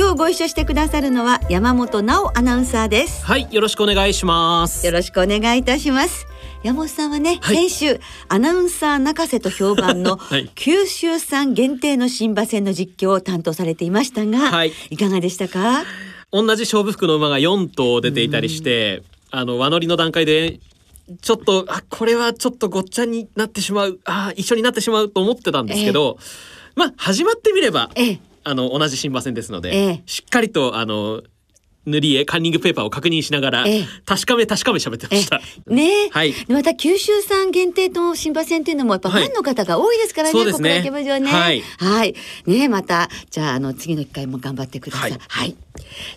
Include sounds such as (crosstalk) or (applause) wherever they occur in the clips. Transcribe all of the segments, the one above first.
今日ご一緒してくださるのは山本直アナウンサーです。はい、よろしくお願いします。よろしくお願いいたします。山本さんはね、はい。先週アナウンサー泣かせと評判の (laughs) はい。九州産限定の新馬戦の実況を担当されていましたが、はい。いかがでしたか？同じ勝負服の馬が4頭出ていたりして、あの、輪乗りの段階で、ちょっと、あ、これはちょっとごっちゃになってしまう、あ、一緒になってしまうと思ってたんですけど、まあ、始まってみれば、ええあの、同じ新馬戦ですので、ええしっかりと、あの、塗り絵、カンニングペーパーを確認しながら、ええ確かめ確かめ喋ってました。ねえ、はいでまた九州産限定の新馬戦っていうのもやっぱフはいァンの方が多いですからね、そうですね小倉競馬場ね。はいはい。ねえまたじゃああの次の機会も頑張ってください。ははいい。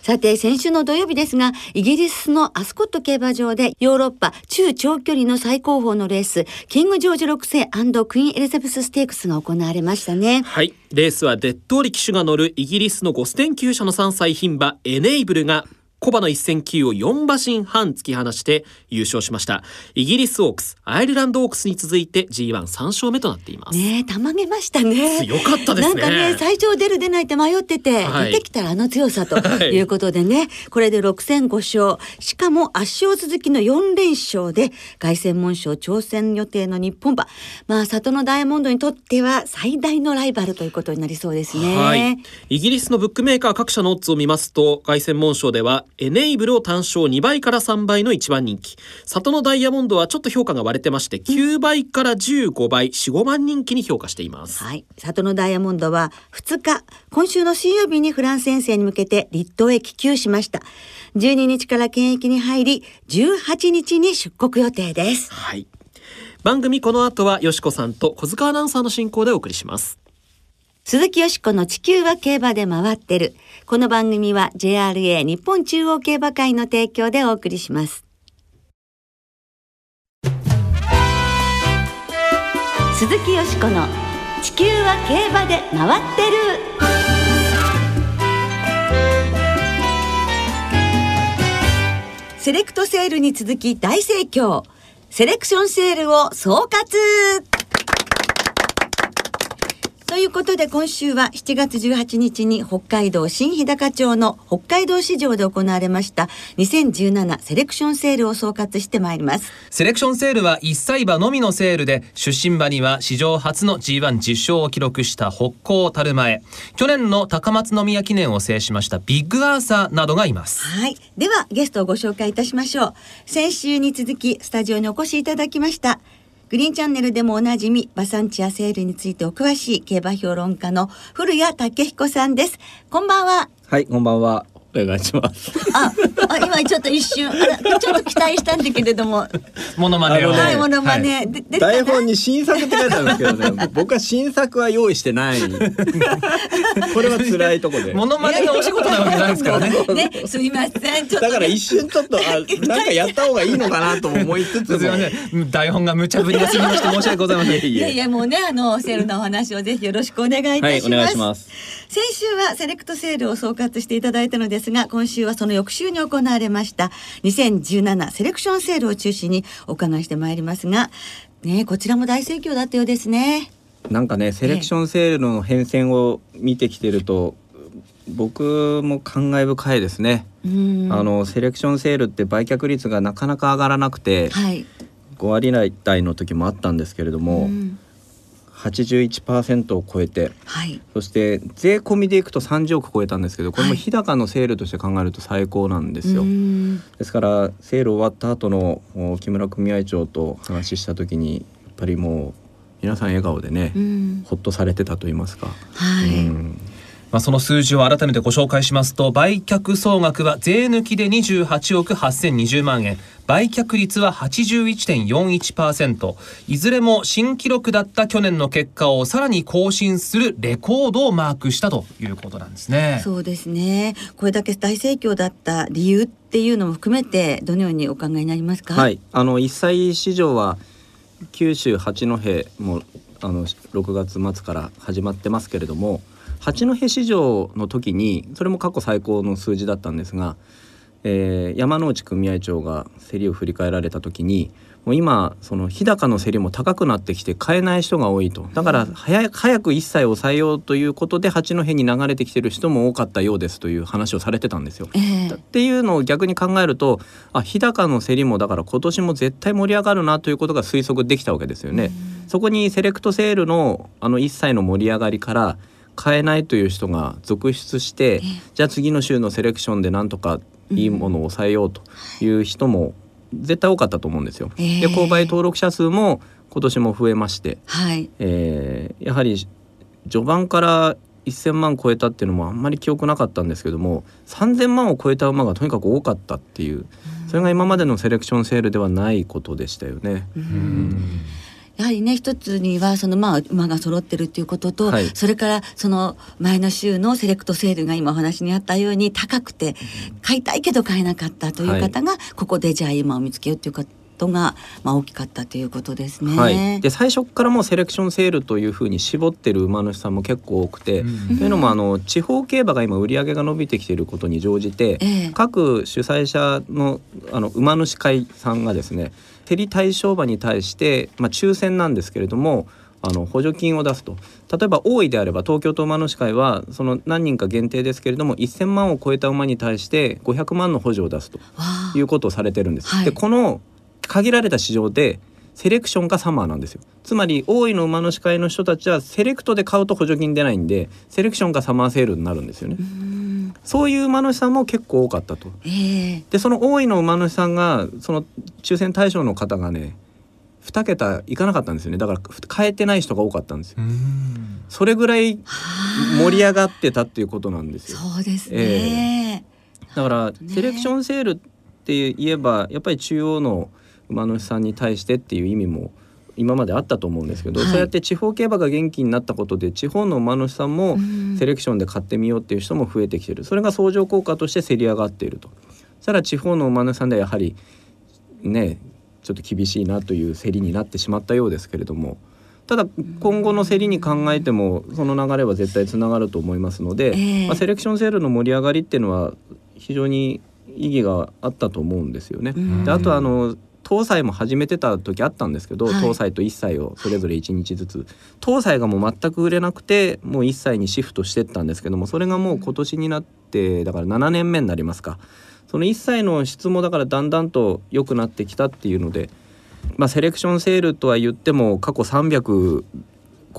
さて先週の土曜日ですがイギリスのアスコット競馬場でヨーロッパ中長距離の最高峰のレースキングジョージ6世クイーンエリザベスステークスが行われましたね。はい。レースはデッドーリ騎手が乗るイギリスのゴステン級車の3歳牝馬エネイブルがコバの一戦級を4馬身半突き放して優勝しました。イギリスオークス、アイルランドオークスに続いて G13 勝目となっています。ねえたまげましたね。強かったですねなんかね最初出る出ないって迷ってて、はい出てきたらあの強さと (laughs) はいいうことでね、これで6戦5勝しかも圧勝続きの4連勝で凱旋門賞挑戦予定の日本馬まあ里のダイヤモンドにとっては最大のライバルということになりそうですね。はい。イギリスのブックメーカー各社のオッズを見ますと、凱旋門賞では、エネイブルを単勝2倍から3倍の一番人気。里のダイヤモンドはちょっと評価が割れてまして、9倍から15倍、4、5番人気に評価しています。はい。里のダイヤモンドは2日、今週の水曜日にフランス遠征に向けて立東へ帰厩しました。12日から検疫に入り、18日に出国予定です。はい。番組この後は、よしこさんと小塚アナウンサーの進行でお送りします。鈴木よしこの地球は競馬で回ってる。この番組は JRA 日本中央競馬会の提供でお送りします。鈴木よしこの地球は競馬で回ってる。セレクトセールに続き大盛況。セレクションセールを総括ということで今週は7月18日に北海道新日高町の北海道市場で行われました2017セレクションセールを総括してまいります。セレクションセールは一歳馬のみのセールで出身馬には史上初の G110 勝を記録した北高樽前去年の高松宮記念を制しましたビッグアーサーなどがいますはい。ではゲストをご紹介いたしましょう。先週に続きスタジオにお越しいただきました。グリーンチャンネルでもおなじみ、馬産地やセールについてお詳しい競馬評論家の古谷武彦さんです。こんばんは。はい、こんばんは。お願いします。あ、あ今ちょっと一瞬、あら、ちょっと期待したんだけれども、モノマネを、はい、ものまね、はいで出るかな台本に新作って書いてあるんですけどね、僕は新作は用意してない。(laughs) これは辛いとこで。モノマネのお仕事なわけないですからね (laughs) ね、すみません。ちょっとだから一瞬ちょっと、あ、(laughs) なんかやった方がいいのかなとも思いつつも。すみません台本が無茶ぶりが過ぎまして申し訳ございません。いやいやもうねあのセールのお話をぜひよろしくお願いいたします。はいお願いします先週はセレクトセールを総括していただいたのですが今週はその翌週に行われました2017セレクションセールを中心にお伺いしてまいりますがねこちらも大盛況だったようですね。なんかね、セレクションセールの変遷を見てきてると、僕も感慨深いですね。うんあのセレクションセールって売却率がなかなか上がらなくて、はい。5割台の時もあったんですけれども、うん81%を超えてはい。そして税込みでいくと30億超えたんですけどこれもはい日高のセールとして考えると最高なんですよ。うんですからセール終わった後のお木村組合長と話した時にやっぱりもう皆さん笑顔でね、うんほっとされてたと言いますか。はい。うんまあ、その数字を改めてご紹介しますと売却総額は税抜きで28億8020万円。売却率は81.41%いずれも新記録だった去年の結果をさらに更新するレコードをマークしたということなんですね。そうですね。これだけ大盛況だった理由っていうのも含めてどのようにお考えになりますか？はい、あの一歳市場は九州八戸もあの6月末から始まってますけれども八戸市場の時にそれも過去最高の数字だったんですが、えー山之内組合長が競りを振り返られた時にもう今その日高の競りも高くなってきて買えない人が多いとだから早く一切抑えようということで八戸に流れてきてる人も多かったようですという話をされてたんですよ。ええっていうのを逆に考えるとあ日高の競りもだから今年も絶対盛り上がるなということが推測できたわけですよね。そこにセレクトセールのあの一切の盛り上がりから買えないという人が続出して、じゃあ次の週のセレクションでなんとかいいものを抑えようという人も絶対多かったと思うんですよ。ええ。で購買登録者数も今年も増えまして、はい。えーやはり序盤から1,000万超えたっていうのもあんまり記憶なかったんですけども3,000万を超えた馬がとにかく多かったっていうそれが今までのセレクションセールではないことでしたよね。やはりね一つにはそのまあ馬が揃ってるっていうことと、はい。それからその前の週のセレクトセールが今お話にあったように高くて買いたいけど買えなかったという方が、ここでじゃあ今を見つけようということがまあ大きかったということですね。はい、で最初からもうセレクションセールというふうに絞ってる馬主さんも結構多くて、うん。というのもあの地方競馬が今売り上げが伸びてきていることに乗じて、ええ。各主催者のあの馬主会さんがですね競り対象馬に対して、まあ、抽選なんですけれどもあの補助金を出すと。例えば多いであれば東京都馬主会はその何人か限定ですけれども1,000万を超えた馬に対して500万の補助を出すということをされてるんです。はい。でこの限られた市場でセレクションかサマーなんですよ。つまり大井の馬の司会の人たちはセレクトで買うと補助金出ないんでセレクションかサマーセールになるんですよね。うんそういう馬主さんも結構多かったと。ええ。でその大井の馬主さんがその抽選対象の方がね2桁いかなかったんですよね。だから変えてない人が多かったんですよ。うん。それぐらいはあ。盛り上がってたっていうことなんですよ。そうですね。だからねセレクションセールって言えばやっぱり中央の馬主さんに対してっていう意味も今まであったと思うんですけど、はい。そうやって地方競馬が元気になったことで地方の馬主さんもうん。セレクションで買ってみようっていう人も増えてきてる。それが相乗効果として競り上がっていると。そしたら地方の馬主さんではやはりねちょっと厳しいなという競りになってしまったようですけれども。ただ今後の競りに考えてもその流れは絶対つながると思いますので、ええ。まあ、セレクションセールの盛り上がりっていうのは非常に意義があったと思うんですよね。うん。であとあの東西も始めてた時あったんですけど、はい東西と一切をそれぞれ1日ずつ東西がもう全く売れなくてもう一切にシフトしてったんですけどもそれがもう今年になってだから7年目になりますかその一切の質もだからだんだんと良くなってきたっていうので、まあ、セレクションセールとは言っても過去300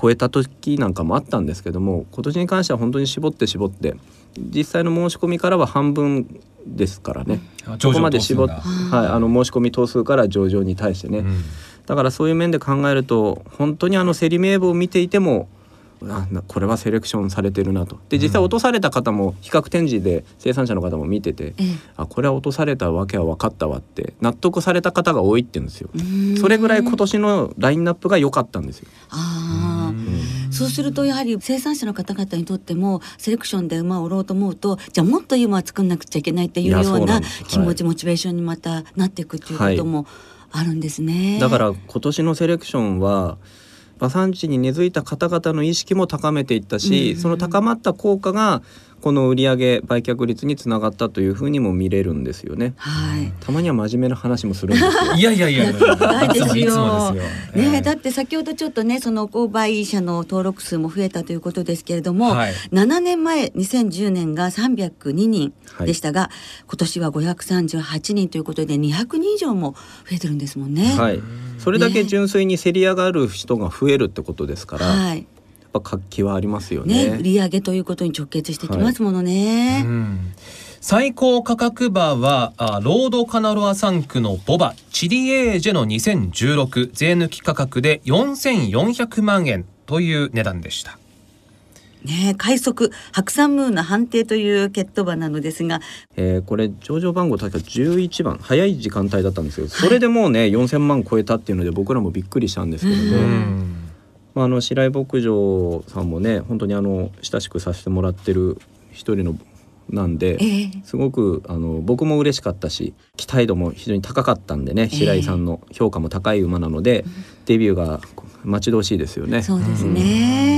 超えた時なんかもあったんですけども今年に関しては本当に絞って絞って実際の申し込みからは半分ですからね。ここまで絞っ上はい、あの申し込み頭数から上場に対してね、うん。だからそういう面で考えると本当にあの競り名簿を見ていてもこれはセレクションされてるなと。で実際落とされた方も比較展示で生産者の方も見てて、ええ。あこれは落とされたわけは分かったわって納得された方が多いって言うんですよ。うん。それぐらい今年のラインナップが良かったんですよ。ああ、そうするとやはり生産者の方々にとってもセレクションで馬を売ろうと思うとじゃあもっといい馬は作んなくちゃいけないっていうような気持ち、はモチベーションにまたなっていくっていうこともあるんですね。だから今年のセレクションは馬産地に根付いた方々の意識も高めていったし、うんその高まった効果がこの売上売却率につながったというふうにも見れるんですよね。はい。たまには真面目な話もするんですよ。いやいやいやいやない (laughs) (laughs) ですよ。ね、ええだって先ほどちょっとねその購買者の登録数も増えたということですけれども、はい7年前2010年が302人でしたが、今年は538人ということで200人以上も増えてるんですもんね。はい。それだけ純粋に競り上がる人が増えるってことですから、やっはいぱ活気はありますよね、ね。売り上げということに直結してきますものね。うん最高価格馬はあロードカナロア3区のボバチリエージェの2016税抜き価格で4400万円という値段でした。ね。え快速白山ムーンの判定という決闘馬なのですが。えーこれ上場番号確か11番。早い時間帯だったんですよそれでもうね4,000万超えたっていうので僕らもびっくりしたんですけどうも、うん。まあ、あの白井牧場さんもね本当にあの親しくさせてもらってる一人のなんで、ええ。すごくあの僕も嬉しかったし期待度も非常に高かったんでね白井さんの評価も高い馬なので、デビューが待ち遠しいですよね。そうですね。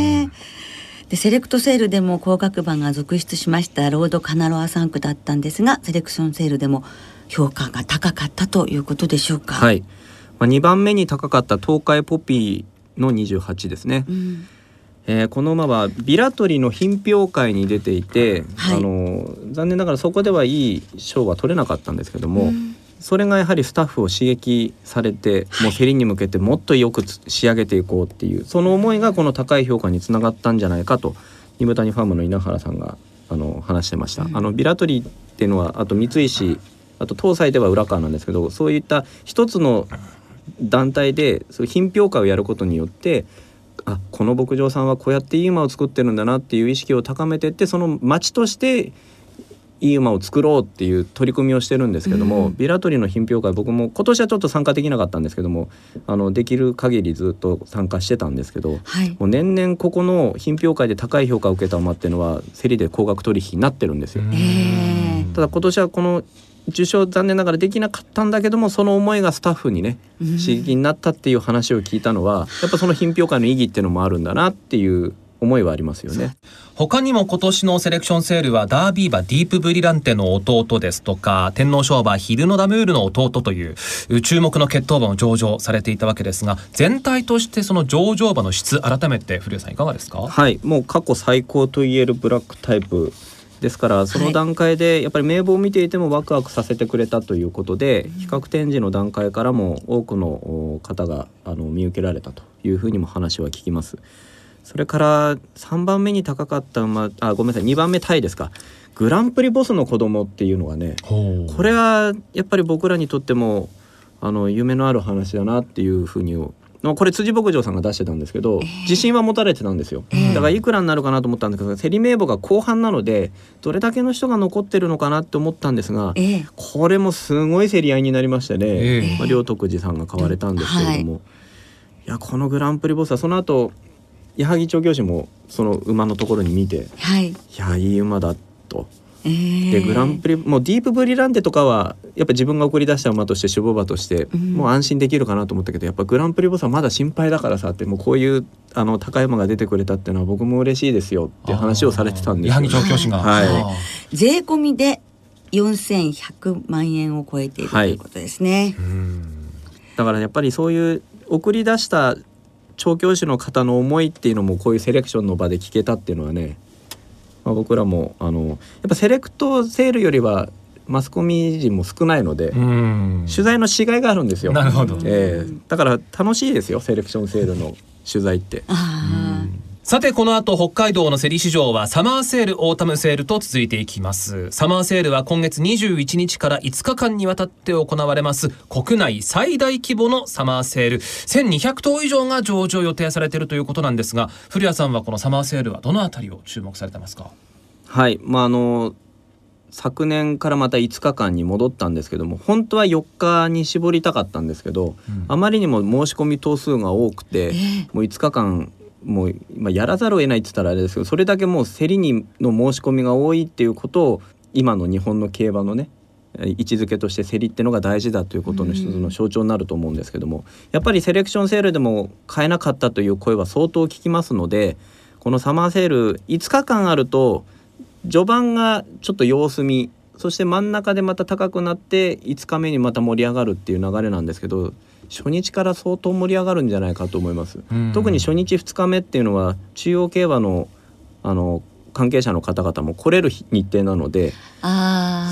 でセレクトセールでも高額馬が続出しましたロードカナロア3区だったんですがセレクションセールでも評価が高かったということでしょうか。はい、まあ、2番目に高かった東海ポピーの28ですね。うん、えーこの馬はビラトリの品評会に出ていて、はいあの残念ながらそこではいい賞は取れなかったんですけども、うんそれがやはりスタッフを刺激されて、もう競りに向けてもっとよくつ仕上げていこうっていうその思いがこの高い評価につながったんじゃないかと二部谷ファームの稲原さんがあの話してました。あのビラトリっていうのはあと三石あと東西では裏側なんですけどそういった一つの団体でそう品評会をやることによってあこの牧場さんはこうやっていい馬を作ってるんだなっていう意識を高めていってその町としていい馬を作ろうっていう取り組みをしてるんですけども、うんビラトリの品評会僕も今年はちょっと参加できなかったんですけどもあのできる限りずっと参加してたんですけどはい。もう年々ここの品評会で高い評価を受けた馬っていうのは競りで高額取引になってるんですよ。ええただ今年はこの受賞残念ながらできなかったんだけどもその思いがスタッフにねうん刺激になったっていう話を聞いたのはやっぱその品評会の意義っていうのもあるんだなっていう思いはありますよね。他にも今年のセレクションセールはダービー馬ディープブリランテの弟ですとか天皇賞馬ヒルノダムールの弟という注目の決闘馬を上場されていたわけですが全体としてその上場馬の質改めて古谷さんいかがですか？はいもう過去最高といえるブラックタイプですからその段階でやっぱり名簿を見ていてもワクワクさせてくれたということで比較展示の段階からも多くのお方があの見受けられたというふうにも話は聞きます。それから3番目に高かった馬あごめんなさい。2番目タイですか。グランプリボスの子供っていうのがねこれはやっぱり僕らにとってもあの夢のある話だなっていうふうにまあこれ辻牧場さんが出してたんですけど、自信は持たれてたんですよ、ええ。だからいくらになるかなと思ったんですけど競り名簿が後半なのでどれだけの人が残ってるのかなって思ったんですがええ。これもすごい競り合いになりましてね、えまあ、両徳寺さんが買われたんですけれども、い、やこのグランプリボスはその後矢作調教師もその馬のところに見てはい。いやいい馬だと。ええでグランプリもうディープブリランテとかはやっぱ自分が送り出した馬として守護馬としてうん。もう安心できるかなと思ったけどやっぱグランプリボスはまだ心配だからさってもうこういうあの高い馬が出てくれたっていうのは僕も嬉しいですよって話をされてたんですよ。矢作調教師が、はい。あ税込みで4100万円を超えているということですね。ーうん。だからやっぱりそういう送り出した調教師の方の思いっていうのもこういうセレクションの場で聞けたっていうのはね、まあ、僕らもあのやっぱセレクトセールよりはマスコミ陣も少ないので、うん取材のしがいがあるんですよ。なるほどええだから楽しいですよセレクションセールの取材って。ああ。さてこの後北海道の競り市場はサマーセールオータムセールと続いていきます。サマーセールは今月21日から5日間にわたって行われます国内最大規模のサマーセール。1200頭以上が上場予定されているということなんですが古谷さんはこのサマーセールはどのあたりを注目されてますか？はい、まああの昨年からまた5日間に戻ったんですけども本当は4日に絞りたかったんですけど、うん。あまりにも申し込み頭数が多くて、ええ。もう5日間もう、まあ、やらざるを得ないって言ったらあれですけどそれだけもう競りにの申し込みが多いっていうことを今の日本の競馬のね位置づけとして競りってのが大事だということの一つの象徴になると思うんですけども、やっぱりセレクションセールでも買えなかったという声は相当聞きますのでこのサマーセール5日間あると序盤がちょっと様子見そして真ん中でまた高くなって5日目にまた盛り上がるっていう流れなんですけど初日から相当盛り上がるんじゃないかと思います。うん特に初日2日目っていうのは中央競馬のあの関係者の方々も来れる日日程なので。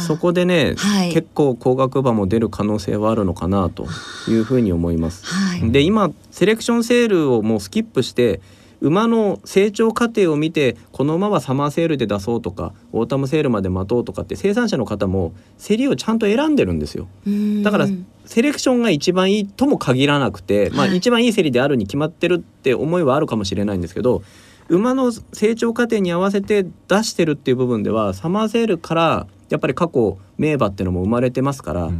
そこでね、はい結構高額馬も出る可能性はあるのかなというふうに思います。はい。で今セレクションセールをもうスキップして馬の成長過程を見てこの馬はサマーセールで出そうとかオータムセールまで待とうとかって生産者の方も競りをちゃんと選んでるんですよ。うんだからセレクションが一番いいとも限らなくて、まあはい一番いい競りであるに決まってるって思いはあるかもしれないんですけど馬の成長過程に合わせて出してるっていう部分ではサマーセールからやっぱり過去名馬っていうのも生まれてますから、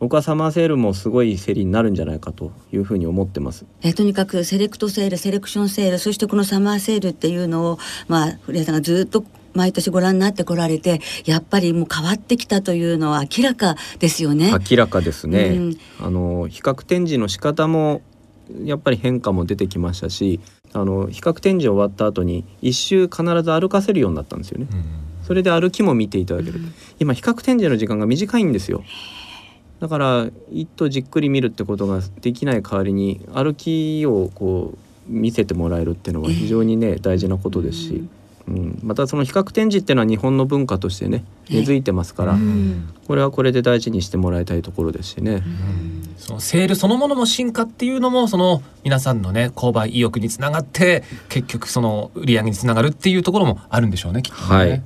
僕はサマーセールもすごい競りになるんじゃないかというふうに思ってます。えーとにかくセレクトセールセレクションセールそしてこのサマーセールっていうのをまあ古谷さんがずっと毎年ご覧になってこられてやっぱりもう変わってきたというのは明らかですよね。明らかですね、うん。あの比較展示の仕方もやっぱり変化も出てきましたしあの比較展示終わった後に一周必ず歩かせるようになったんですよね。それで歩きも見ていただける、今比較展示の時間が短いんですよ。だから一頭じっくり見るってことができない代わりに歩きをこう見せてもらえるっていうのは非常にね、大事なことですし、うん、またその比較展示っていうのは日本の文化としてね根付いてますから、うん。これはこれで大事にしてもらいたいところですしね。そのセールそのものの進化っていうのもその皆さんのね購買意欲につながって結局その売り上げにつながるっていうところもあるんでしょうねきっとね。はい。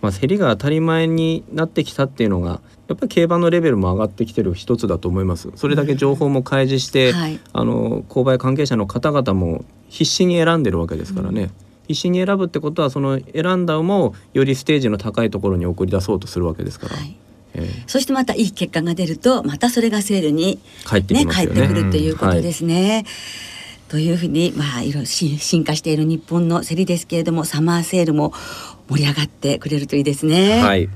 まあ、競りが当たり前になってきたっていうのがやっぱり競馬のレベルも上がってきてる一つだと思います。それだけ情報も開示して、はい。あの購買関係者の方々も必死に選んでるわけですからね、必死に選ぶってことはその選んだ馬をよりステージの高いところに送り出そうとするわけですから、はい。えーそしてまたいい結果が出るとまたそれがセールに帰ってきねね。帰ってくるということですね。というふうにまあいろいろ進進化している日本の競りですけれどもサマーセールも盛り上がってくれるといいですね。はい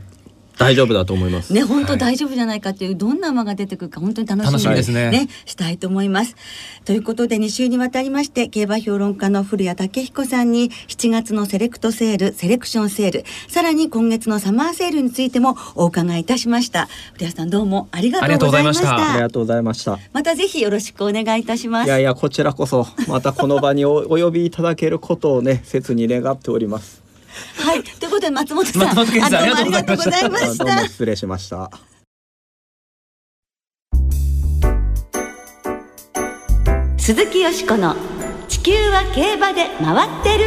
大丈夫だと思います。ね本当大丈夫じゃないかっていう、どんな馬が出てくるか本当に楽しみ楽しみですねしたいと思います。ということで2週にわたりまして競馬評論家の古谷武彦さんに7月のセレクトセールセレクションセールさらに今月のサマーセールについてもお伺いいたしました。古谷さんどうもありがとうございました。ありがとうございまありがとうございました。またぜひよろしくお願いいたします。いやいやこちらこそまたこの場にお (laughs) お呼びいただけることをね切に願っております。はい、ということで松本さん、松本健さんありがとうございまあどうもした。失礼しました。鈴木よしこの地球は競馬で回ってる。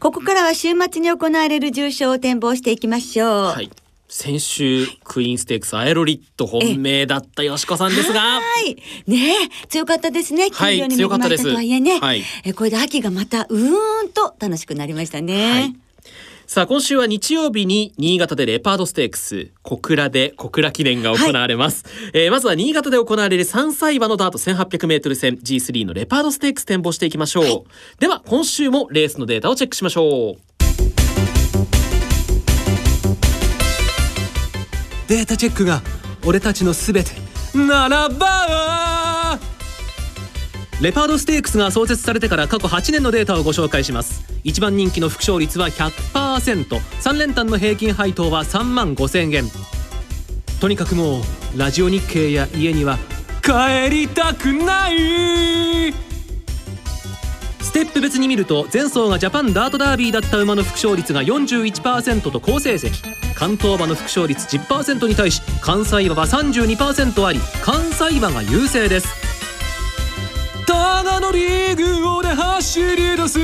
ここからは週末に行われる重賞を展望していきましょう。はい。先週クイーンステークスアエロリット本命だったよしこさんですが、はい。ねえ、強かったですね。はい給料に恵まれたとはいえね。強かったです。はい。えこれで秋がまたうーんと楽しくなりましたね。はい。さあ今週は日曜日に新潟でレパードステークス小倉で小倉記念が行われます、えーまずは新潟で行われる3歳馬のダート 1800m 戦 G3 のレパードステークス展望していきましょう、では今週もレースのデータをチェックしましょうデータチェックが俺たちのすべてならば。レパードステークスが創設されてから過去8年のデータをご紹介します。一番人気の副勝率は 100%3 連単の平均配当は3万5千円。とにかくもうラジオ日経や家には帰りたくない。テップ別に見ると前走がジャパンダートダービーだった馬の副勝率が41%と好成績。関東馬の副勝率10%に対し関西馬は32%あり関西馬が優勢です。ただのリーグをで走り出す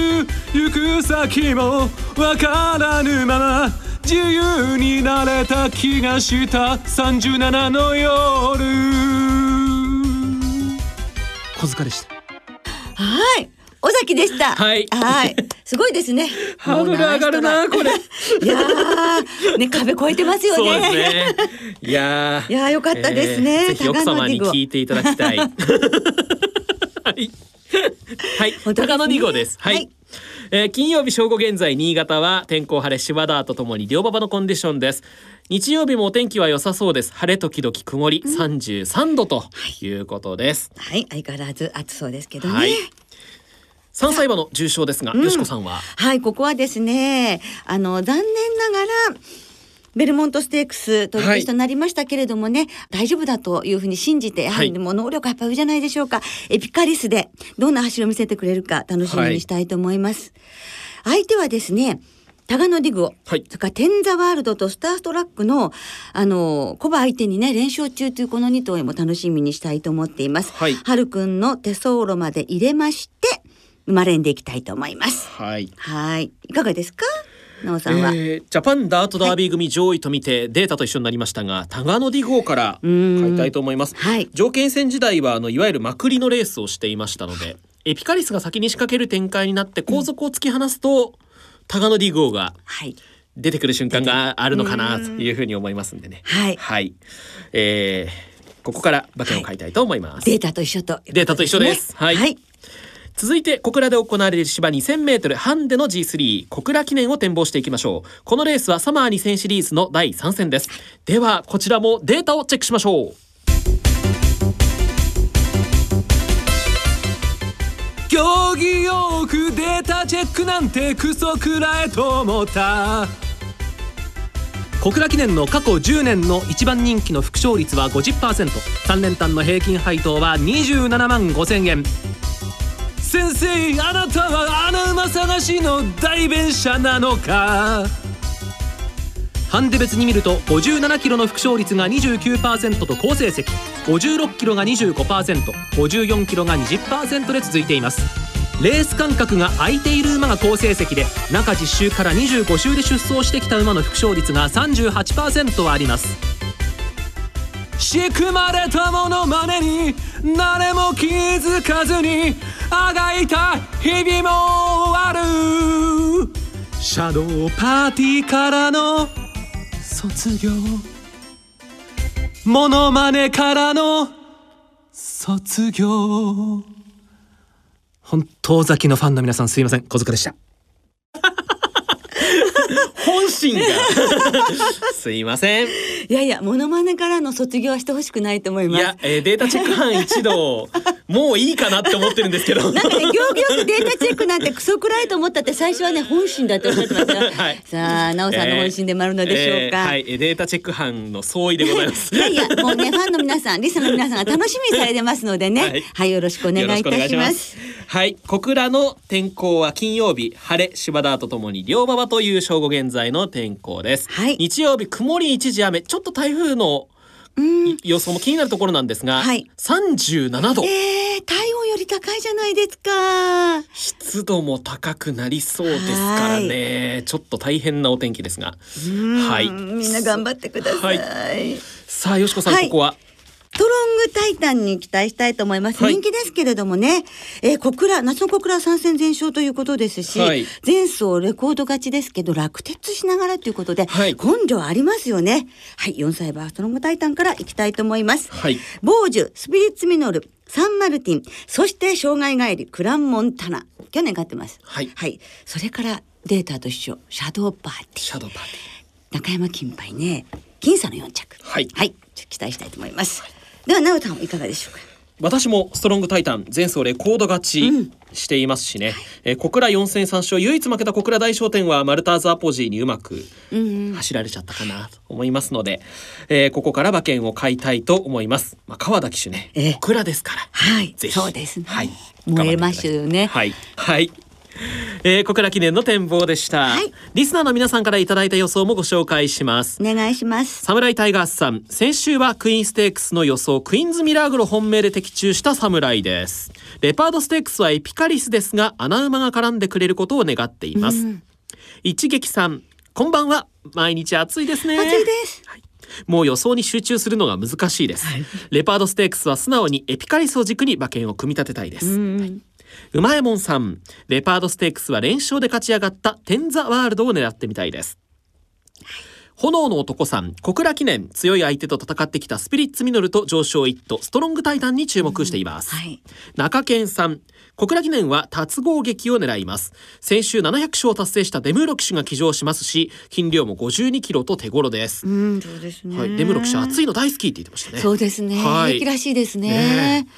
行く先もわからぬまま自由になれた気がした。37の夜。小塚でした。はい。尾崎でした。はい。はい。すごいですね。ハードル上がるなこれ。(laughs) いやー、ね、壁越えてますよそうね。ですね。いやー。(laughs) いやーよかったですね。ぜひ奥様に聞いていただきたい。はい。はい。高野2号です。はい、はい。えー金曜日正午現在新潟は天候晴れ芝ダーとともに両馬場のコンディションです。日曜日もお天気は良さそうです。晴れ時々曇り33度ということです、はい、相変わらず暑そうですけどね。はい3歳馬の重賞ですが、よしこさんは？はい、ここはですね、あの残念ながら。ベルモントステークスというはいリストになりましたけれどもね、大丈夫だというふうに信じて、やはりはいもう能力がやっぱ上じゃないでしょうか。エピカリスでどんな走りを見せてくれるか楽しみにしたいと思います。相手はですね、タガノディグオ、はいそれからテンザワールドとスターストラックのあのコバ相手にね連勝中というこの2頭も楽しみにしたいと思っています。はいはるくんの手相路まで入れまして生まれんでいきたいと思います。はい。はい、いかがですか？なおさんは、えージャパンダートダービー組上位と見てデータと一緒になりましたが、タガノディ号から買いたいと思います。はい。条件戦時代はあのいわゆるまくりのレースをしていましたので、エピカリスが先に仕掛ける展開になって後続を突き放すと、タガノディ号がはい。出てくる瞬間があるのかなというふうに思いますんでね。はい。はい。えーここから馬券を買いたいと思います。データと一緒とね、データと一緒です。はい。はい、続いて小倉で行われる芝 2000m ハンデの G3 小倉記念を展望していきましょう。このレースはサマー2000シリーズの第3戦です。ではこちらもデータをチェックしましょう。競技用具データチェックなんてクソくらえと思った。小倉記念の過去10年の一番人気の副勝率は 50%3 連単の平均配当は27万5千円。先生あなたは穴馬探しの代弁者なのかハンデ別に見ると57キロの副勝率が29%と好成績56キロが 25%54 キロが20%で続いていますレース間隔が空いている馬が好成績で中10周から25周で出走してきた馬の副勝率が38%はあります仕組まれたものまねに誰も気づかずにあがいた日々もある。シャドーパーティーからの卒業。モノマネからの卒業。本当崎のファンの皆さんすいません。小塚でした。本心が。(laughs) すいません。いいやいやモノマネからの卒業はしてほしくないと思います。や、えーデータチェック班一度もういいかなって思ってるんですけど。なんかね、行儀よくデータチェックなんてクソくらいと思ったって最初はね、本心だっておっしゃってました。よ。(laughs) はい。さあ、なおさんの本心でもあるのでしょうか。えーはい。えーデータチェック班の総意でございます。(laughs) いやいや、もうね、ファンの皆さん、リスナーの皆さんが楽しみにされてますのでね。ははいい、よろしくお願いいたします。はい、小倉の天候は金曜日晴れ芝田とともに両馬場という正午現在の天候です。はい日曜日曇り一時雨、ちょっと台風のい予想も気になるところなんですが、はい37度。えー、体温より高いじゃないですか。湿度も高くなりそうですからね。ちょっと大変なお天気ですが。はい。みんな頑張ってください。さあ、よしこさん、はいここは？トロングタイタンに期待したいと思います。はい人気ですけれどもね、えー小倉、夏の小倉参戦全勝ということですし、はい前走レコード勝ちですけど、落鉄しながらということで、はい根性ありますよね。はい、4歳馬トロングタイタンから行きたいと思います。はいボージュ、スピリッツミノル、サンマルティン、そして障害帰り、クランモンタナ。去年勝ってます。はいはい。それからデータと一緒、シャドーパーティー。シャドーパーティー。中山金杯ね、僅差の4着。はいはい。期待したいと思います。では、なおさんいかがでしょうか？私もストロングタイタン前走レコード勝ちしていますしね、えー小倉4戦3勝唯一負けた小倉大商店はマルターズアポジーにうまく走られちゃったかなと思いますので、えーここから馬券を買いたいと思います、まあ、川田騎手ね。ええ。小倉ですから。はい、ぜひ。そうですね。はい。燃えましたよね。はい。はい (laughs) えー、小倉記念の展望でした、はい。リスナーの皆さんからいただいた予想もご紹介します。お願いします。サムライタイガースさん。先週はクイーンステークスの予想クイーンズミラーグロ本命で的中したサムライです。レパードステークスはエピカリスですが穴馬が絡んでくれることを願っています、一撃さんこんばんは。毎日暑いですね。暑いです。もう予想に集中するのが難しいです、レパードステークスは素直にエピカリスを軸に馬券を組み立てたいです、うまえもんさん。レパードステークスは連勝で勝ち上がったテンザワールドを狙ってみたいです。炎の男さん。小倉記念強い相手と戦ってきたスピリッツミノルと上昇一途ストロングタイタンに注目しています、はい。中堅さん。小倉記念は達合撃を狙います。先週700勝を達成したデムーロ騎手が騎乗しますし斤量も52キロと手頃です、うん、そうですね。はい、デムーロ騎手熱いの大好きって言ってましたね。そうですね。はい。らしいですね。ね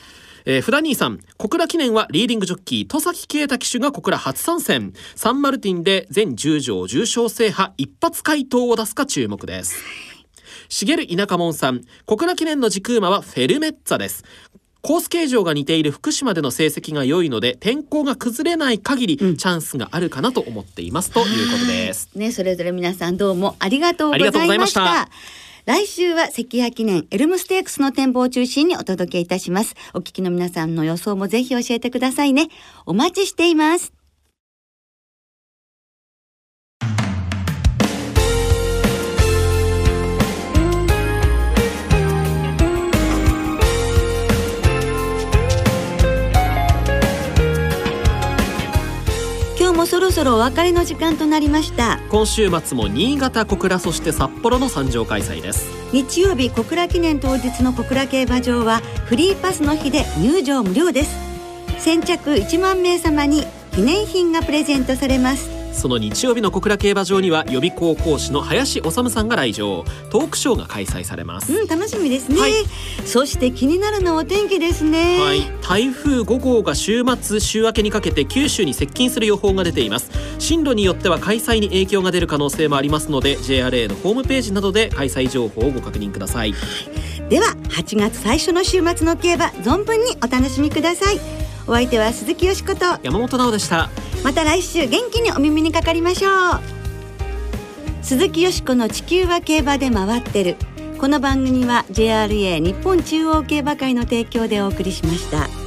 えー、フダ兄さん小倉記念はリーディングジョッキー戸崎啓太騎手が小倉初参戦。サンマルティンで全10条重賞制覇一発回答を出すか注目です。茂田舎門さん小倉記念の軸馬はフェルメッツァです。コース形状が似ている福島での成績が良いので天候が崩れない限りチャンスがあるかなと思っています、ということです。ね、それぞれ皆さんどうも。ありがとうございました来週は関谷記念エルムステークスの展望を中心にお届けいたします。お聞きの皆さんの予想もぜひ教えてくださいね。お待ちしています。もそろそろお別れの時間となりました。今週末も新潟小倉そして札幌の参上開催です。日曜日小倉記念当日の小倉競馬場はフリーパスの日で入場無料です。先着1万名様に記念品がプレゼントされますその日曜日の小倉競馬場には予備校講師の林修さんが来場。トークショーが開催されます、うん楽しみですね、はい。そして気になるのはお天気ですね。はい、台風5号が週末週明けにかけて九州に接近する予報が出ています。進路によっては開催に影響が出る可能性もありますので JRA のホームページなどで開催情報をご確認ください。では8月最初の週末の競馬存分にお楽しみくださいお相手は鈴木よしこと。山本直でした。また来週元気にお耳にかかりましょう。鈴木よしこの地球は競馬で回ってる。この番組は JRA 日本中央競馬会の提供でお送りしました。